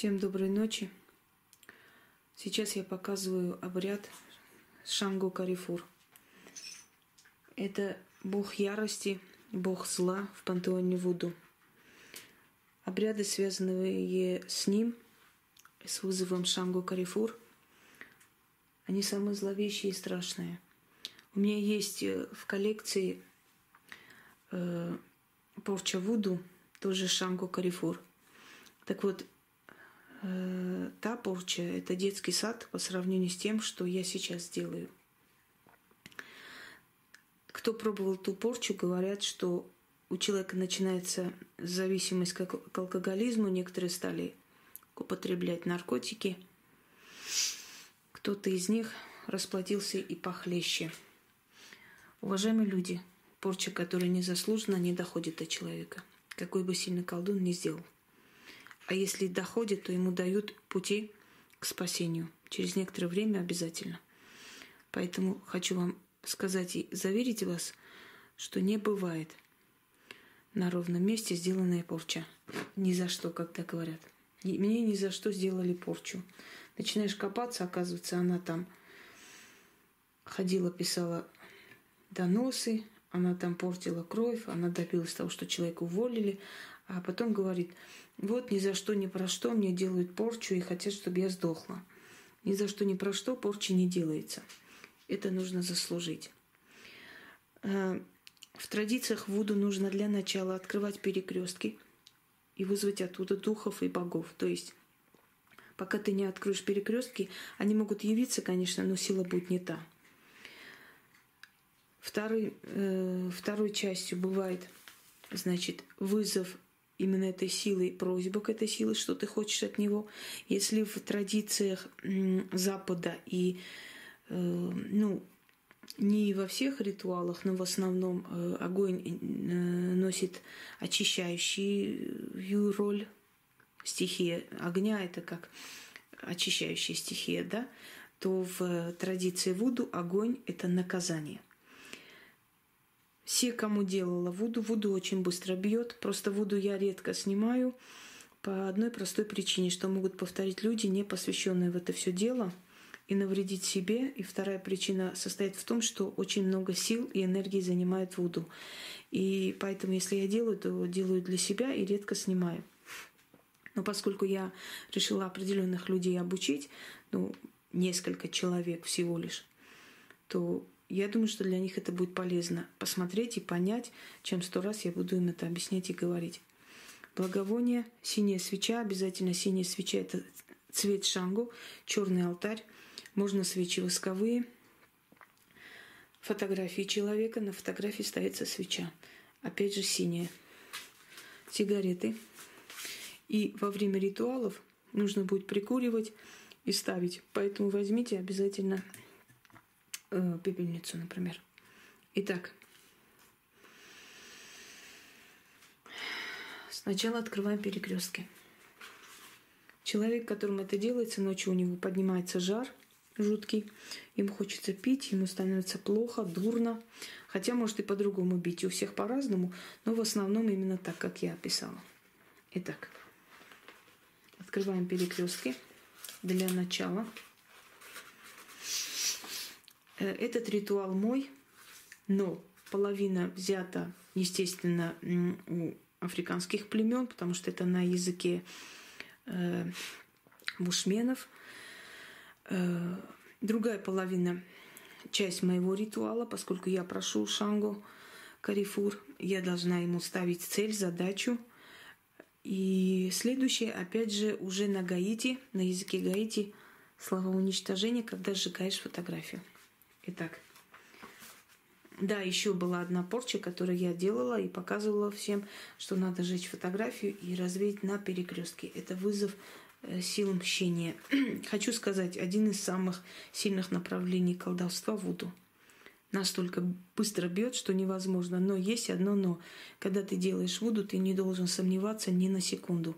Всем доброй ночи. Сейчас я показываю обряд Шангу Карифур. Это бог ярости, бог зла в пантеоне Вуду. Обряды, связанные с ним, с вызовом Шангу Карифур, они самые зловещие и страшные. У меня есть э, в коллекции э, порча Вуду, тоже Шангу Карифур. Так вот, та порча – это детский сад по сравнению с тем, что я сейчас делаю. Кто пробовал ту порчу, говорят, что у человека начинается зависимость к алкоголизму, некоторые стали употреблять наркотики. Кто-то из них расплатился и похлеще. Уважаемые люди, порча, которая незаслуженно не доходит до человека, какой бы сильный колдун ни сделал – а если доходит, то ему дают пути к спасению. Через некоторое время обязательно. Поэтому хочу вам сказать и заверить вас, что не бывает на ровном месте сделанная порча. Ни за что, когда говорят. И мне ни за что сделали порчу. Начинаешь копаться, оказывается, она там ходила, писала доносы, она там портила кровь, она добилась того, что человека уволили, а потом говорит, вот ни за что, ни про что мне делают порчу и хотят, чтобы я сдохла. Ни за что, ни про что порчи не делается. Это нужно заслужить. Э, в традициях Вуду нужно для начала открывать перекрестки и вызвать оттуда духов и богов. То есть пока ты не откроешь перекрестки, они могут явиться, конечно, но сила будет не та. Второй, э, второй частью бывает, значит, вызов именно этой силой, просьба к этой силе, что ты хочешь от него. Если в традициях Запада и, э, ну, не во всех ритуалах, но в основном э, огонь э, носит очищающую роль. Стихия огня – это как очищающая стихия, да? то в традиции Вуду огонь – это наказание – все, кому делала вуду, вуду очень быстро бьет. Просто вуду я редко снимаю по одной простой причине, что могут повторить люди, не посвященные в это все дело, и навредить себе. И вторая причина состоит в том, что очень много сил и энергии занимает вуду. И поэтому, если я делаю, то делаю для себя и редко снимаю. Но поскольку я решила определенных людей обучить, ну, несколько человек всего лишь, то я думаю, что для них это будет полезно посмотреть и понять, чем сто раз я буду им это объяснять и говорить. Благовоние, синяя свеча, обязательно синяя свеча – это цвет шангу, черный алтарь, можно свечи восковые, фотографии человека, на фотографии ставится свеча, опять же синяя, сигареты. И во время ритуалов нужно будет прикуривать и ставить, поэтому возьмите обязательно э, пепельницу, например. Итак, сначала открываем перекрестки. Человек, которому это делается, ночью у него поднимается жар жуткий, ему хочется пить, ему становится плохо, дурно. Хотя может и по-другому бить, у всех по-разному, но в основном именно так, как я описала. Итак, открываем перекрестки для начала. Э, этот ритуал мой, но половина взята, естественно, у африканских племен, потому что это на языке э, бушменов. Э, другая половина часть моего ритуала, поскольку я прошу Шангу Карифур, я должна ему ставить цель, задачу. И следующее, опять же, уже на Гаити, на языке Гаити, слова уничтожения, когда сжигаешь фотографию. Итак, да, еще была одна порча, которую я делала и показывала всем, что надо сжечь фотографию и развеять на перекрестке. Это вызов э, сил мщения. Хочу сказать, один из самых сильных направлений колдовства – Вуду. Настолько быстро бьет, что невозможно. Но есть одно но. Когда ты делаешь Вуду, ты не должен сомневаться ни на секунду.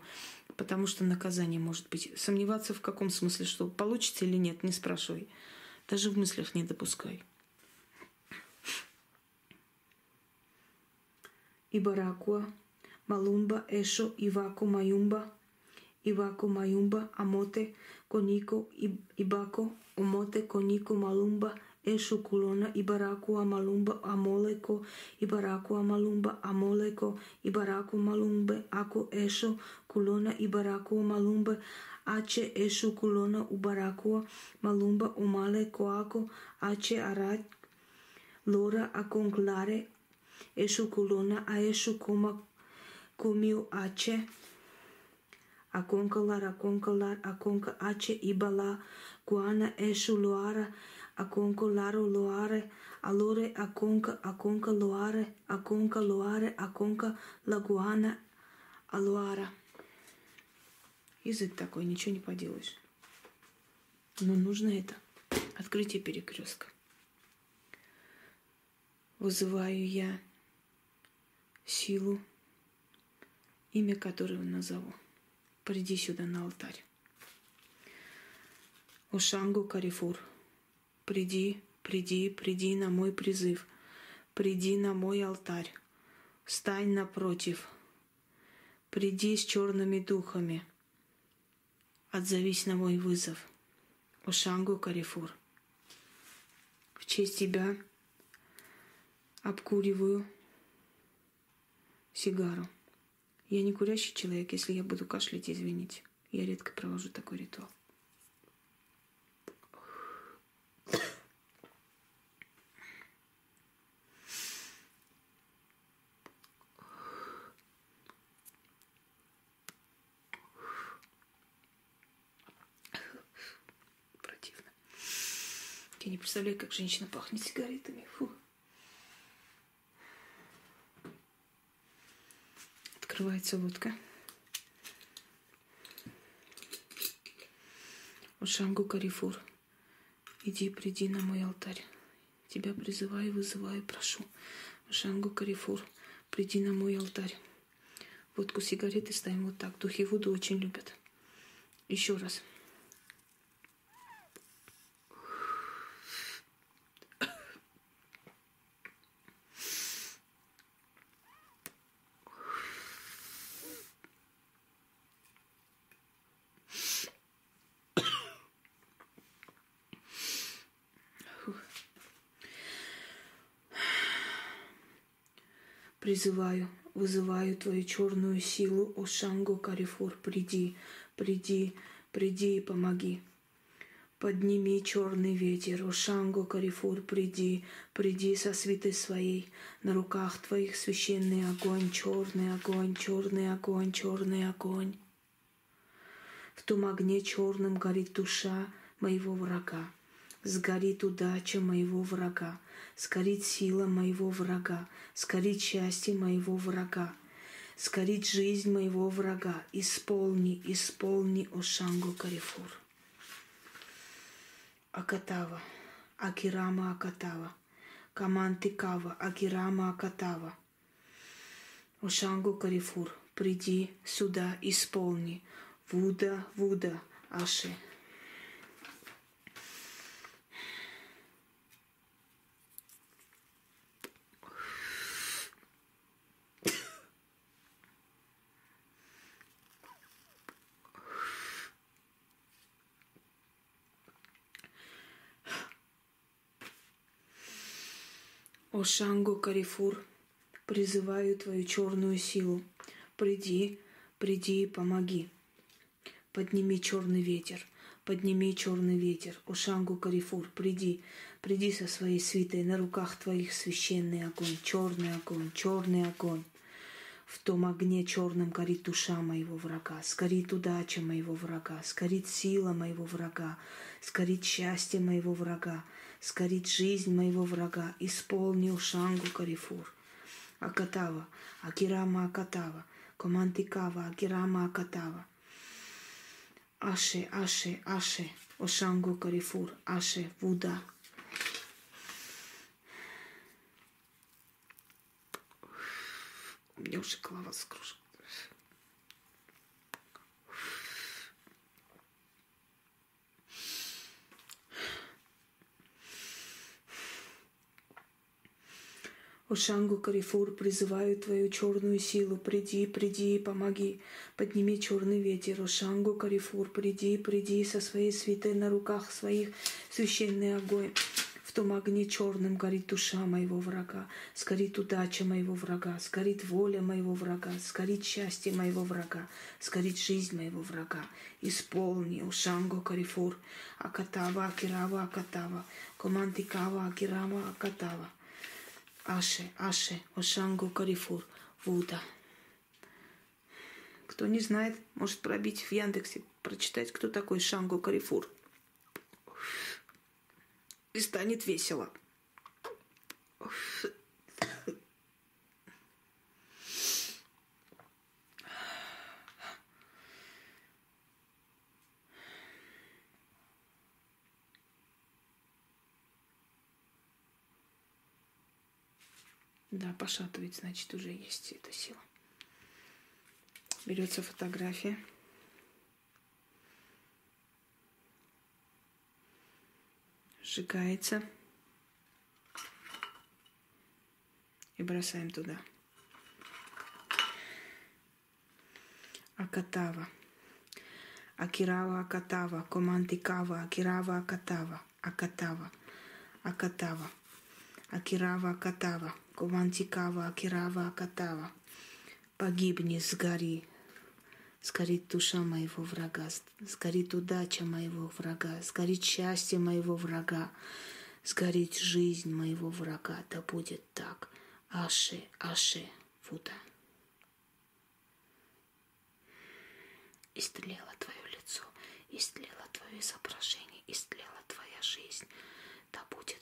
Потому что наказание может быть. Сомневаться в каком смысле, что получится или нет, не спрашивай. Даже в мыслях не допускай. Ибаракуа, Малумба, Эшо, Иваку, Маюмба, Ивако Маюмба, Амоте, Конико, Ибако, Омоте, Конико, Малумба, Esu kulona ibaraku amalumba amoleko ibaraku amalumba amoleko ibaraku malumbe ako eso kulona ibaraku amalumba ace eșu culonă ubaracua malumba umale coaco ace arat lora a conclare eșu culonă a eșu cuma cumiu ace aconcălar aconcălar aconcă ace ibala guana eșu loara aconcă laro loare alore aconcă aconcă loare aconcă loare aconcă lagoana aloara Язык такой, ничего не поделаешь. Но нужно это. Открытие перекрестка. Вызываю я силу, имя которого назову. Приди сюда на алтарь. Ушангу Карифур – Приди, приди, приди на мой призыв, приди на мой алтарь, стань напротив, приди с черными духами, отзовись на мой вызов. Ушангу Карифур. В честь тебя обкуриваю сигару. Я не курящий человек, если я буду кашлять, извините. Я редко провожу такой ритуал. Я не представляю, как женщина пахнет сигаретами. Фу. Открывается лодка. Ушангу Карифур, иди, приди на мой алтарь. Тебя призываю, вызываю, прошу. Ушангу Карифур, приди на мой алтарь. Водку, сигареты ставим вот так. Духи воду очень любят. Еще раз. Призываю, вызываю твою черную силу, о Шанго Карифур, приди, приди, приди и помоги. Подними черный ветер, о Шанго Карифур, приди, приди со свитой своей, на руках твоих священный огонь, черный огонь, черный огонь, черный огонь. В том огне черном горит душа моего врага, сгорит удача моего врага, Скорит сила моего врага, скорит счастье моего врага, скорит жизнь моего врага. Исполни, исполни, Ошангу Карифур. Акатава, Акирама Акатава, Камантикава, Акирама Акатава. Ошангу Карифур, приди сюда, исполни. Вуда, Вуда, Аши. О Шангу Карифур, призываю твою черную силу. Приди, приди и помоги. Подними черный ветер, подними черный ветер. О Шангу Карифур, приди, приди со своей свитой, на руках твоих священный огонь, черный огонь, черный огонь. В том огне черном горит душа моего врага, скорит удача моего врага, скорит сила моего врага, скорит счастье моего врага, скорит жизнь моего врага, исполнил Шангу Карифур. Акатава, Акирама Акатава, Комантикава, Акирама Акатава. Аше, Аше, Аше, Ошангу Карифур, Аше, Вуда. У меня уже голова скружена. Ошангу Карифур, призываю твою черную силу, приди, приди, помоги, подними черный ветер. Ошангу Карифур, приди, приди со своей свитой на руках своих священный огонь. В том огне черном горит душа моего врага, сгорит удача моего врага, сгорит воля моего врага, сгорит счастье моего врага, сгорит жизнь моего врага. Исполни, Ушанго Карифур, Акатава, Акирава, Акатава, Комантикава, Акирама, Акатава. Аше, Аше, Ошангу Карифур, Вуда. Кто не знает, может пробить в Яндексе, прочитать, кто такой Шангу Карифур и станет весело. Да, пошатывает, значит, уже есть эта сила. Берется фотография. сжигается. И бросаем туда. Акатава. Акирава Акатава. Комантикава. Акирава Акатава. Акатава. Акатава. Акирава Акатава. Комантикава. Акирава Акатава. Погибни, сгори, Сгорит душа моего врага, сгорит удача моего врага, сгорит счастье моего врага, сгорит жизнь моего врага. Да будет так. Аше, Аше, Фуда. Истлело твое лицо, истлело твое изображение, истлела твоя жизнь. Да будет